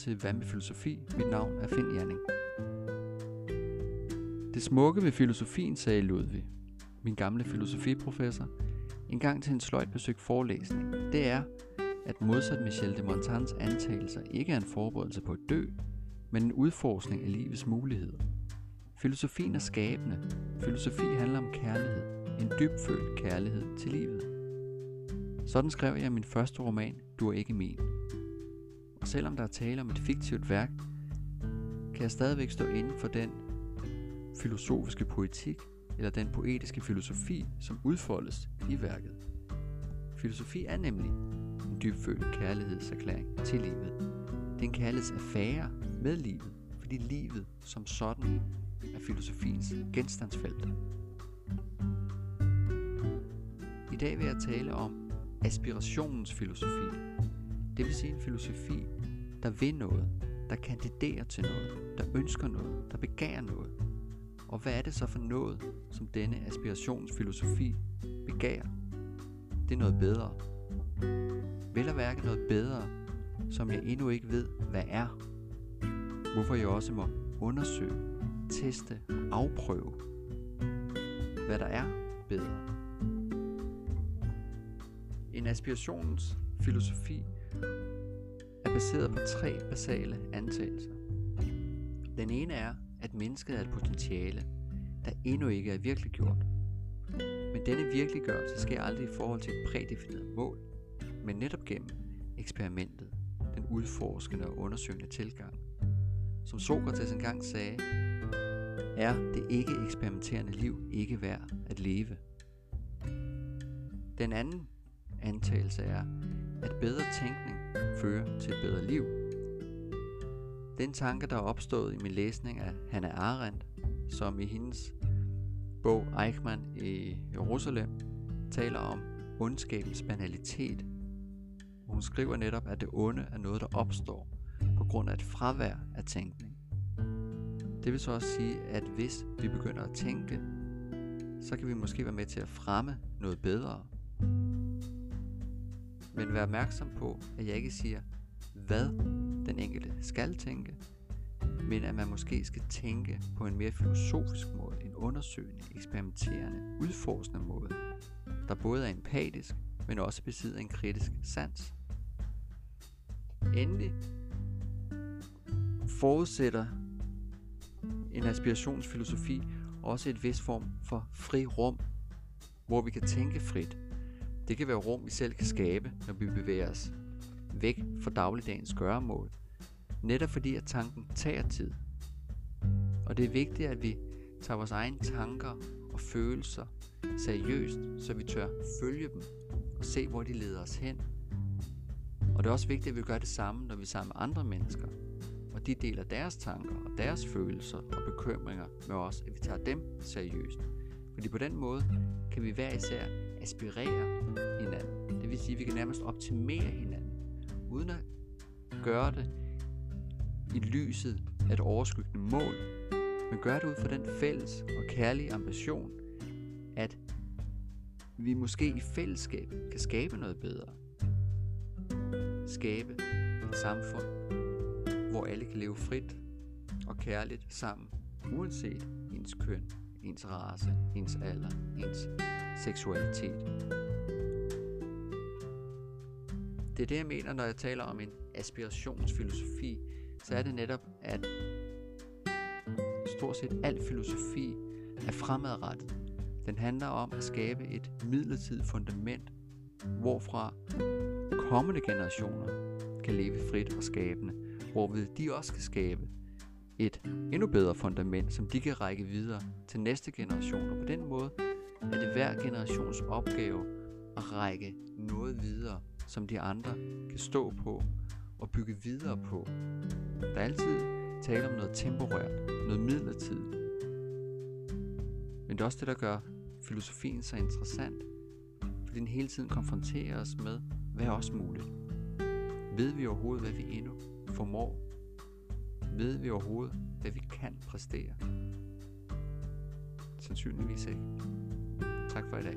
til Hvad med filosofi? Mit navn er Finn Jerning. Det smukke ved filosofien, sagde Ludvig, min gamle filosofiprofessor, en gang til en sløjt besøgt forelæsning, det er, at modsat Michel de Montans antagelser ikke er en forberedelse på at dø, men en udforskning af livets muligheder. Filosofien er skabende. Filosofi handler om kærlighed. En dybfølt kærlighed til livet. Sådan skrev jeg min første roman, Du er ikke min. Selvom der er tale om et fiktivt værk, kan jeg stadigvæk stå inden for den filosofiske poetik eller den poetiske filosofi, som udfoldes i værket. Filosofi er nemlig en dybfølt kærlighedserklæring til livet. Det er en kærlighedsaffære med livet, fordi livet som sådan er filosofiens genstandsfelt. I dag vil jeg tale om aspirationens filosofi. Det vil sige en filosofi, der vil noget, der kandiderer til noget, der ønsker noget, der begærer noget. Og hvad er det så for noget, som denne aspirationsfilosofi begærer? Det er noget bedre. Vel at værke noget bedre, som jeg endnu ikke ved, hvad er. Hvorfor jeg også må undersøge, teste og afprøve, hvad der er bedre. En aspirationens filosofi er baseret på tre basale antagelser. Den ene er, at mennesket er et potentiale, der endnu ikke er virkeliggjort. Men denne virkeliggørelse sker aldrig i forhold til et prædefineret mål, men netop gennem eksperimentet, den udforskende og undersøgende tilgang. Som Sokrates engang sagde, er det ikke eksperimenterende liv ikke værd at leve. Den anden antagelse er, at bedre tænkning fører til et bedre liv. Den tanke, der er opstået i min læsning af Hannah Arendt, som i hendes bog Eichmann i Jerusalem taler om ondskabens banalitet. Hun skriver netop, at det onde er noget, der opstår på grund af et fravær af tænkning. Det vil så også sige, at hvis vi begynder at tænke, så kan vi måske være med til at fremme noget bedre. Men vær opmærksom på, at jeg ikke siger, hvad den enkelte skal tænke, men at man måske skal tænke på en mere filosofisk måde, en undersøgende, eksperimenterende, udforskende måde, der både er empatisk, men også besidder en kritisk sans. Endelig forudsætter en aspirationsfilosofi også et vis form for fri rum, hvor vi kan tænke frit. Det kan være rum, vi selv kan skabe, når vi bevæger os væk fra dagligdagens gøremål. Netop fordi, at tanken tager tid. Og det er vigtigt, at vi tager vores egne tanker og følelser seriøst, så vi tør følge dem og se, hvor de leder os hen. Og det er også vigtigt, at vi gør det samme, når vi er sammen med andre mennesker og de deler deres tanker og deres følelser og bekymringer med os, at vi tager dem seriøst. Fordi på den måde kan vi hver især aspirere hinanden. Det vil sige, at vi kan nærmest optimere hinanden, uden at gøre det i lyset af et overskyggende mål, men gøre det ud fra den fælles og kærlige ambition, at vi måske i fællesskab kan skabe noget bedre. Skabe et samfund, hvor alle kan leve frit og kærligt sammen, uanset ens køn, ens race, ens alder, ens seksualitet. Det er det, jeg mener, når jeg taler om en aspirationsfilosofi, så er det netop, at stort set al filosofi er fremadrettet. Den handler om at skabe et midlertidigt fundament, hvorfra kommende generationer kan leve frit og skabende hvorved de også skal skabe et endnu bedre fundament, som de kan række videre til næste generation. Og på den måde er det hver generations opgave at række noget videre, som de andre kan stå på og bygge videre på. Der er altid tale om noget temporært, noget midlertidigt. Men det er også det, der gør filosofien så interessant, fordi den hele tiden konfronterer os med, hvad er også muligt. Ved vi overhovedet, hvad vi endnu formår? Ved vi overhovedet, hvad vi kan præstere? Sandsynligvis ikke. Tak for i dag.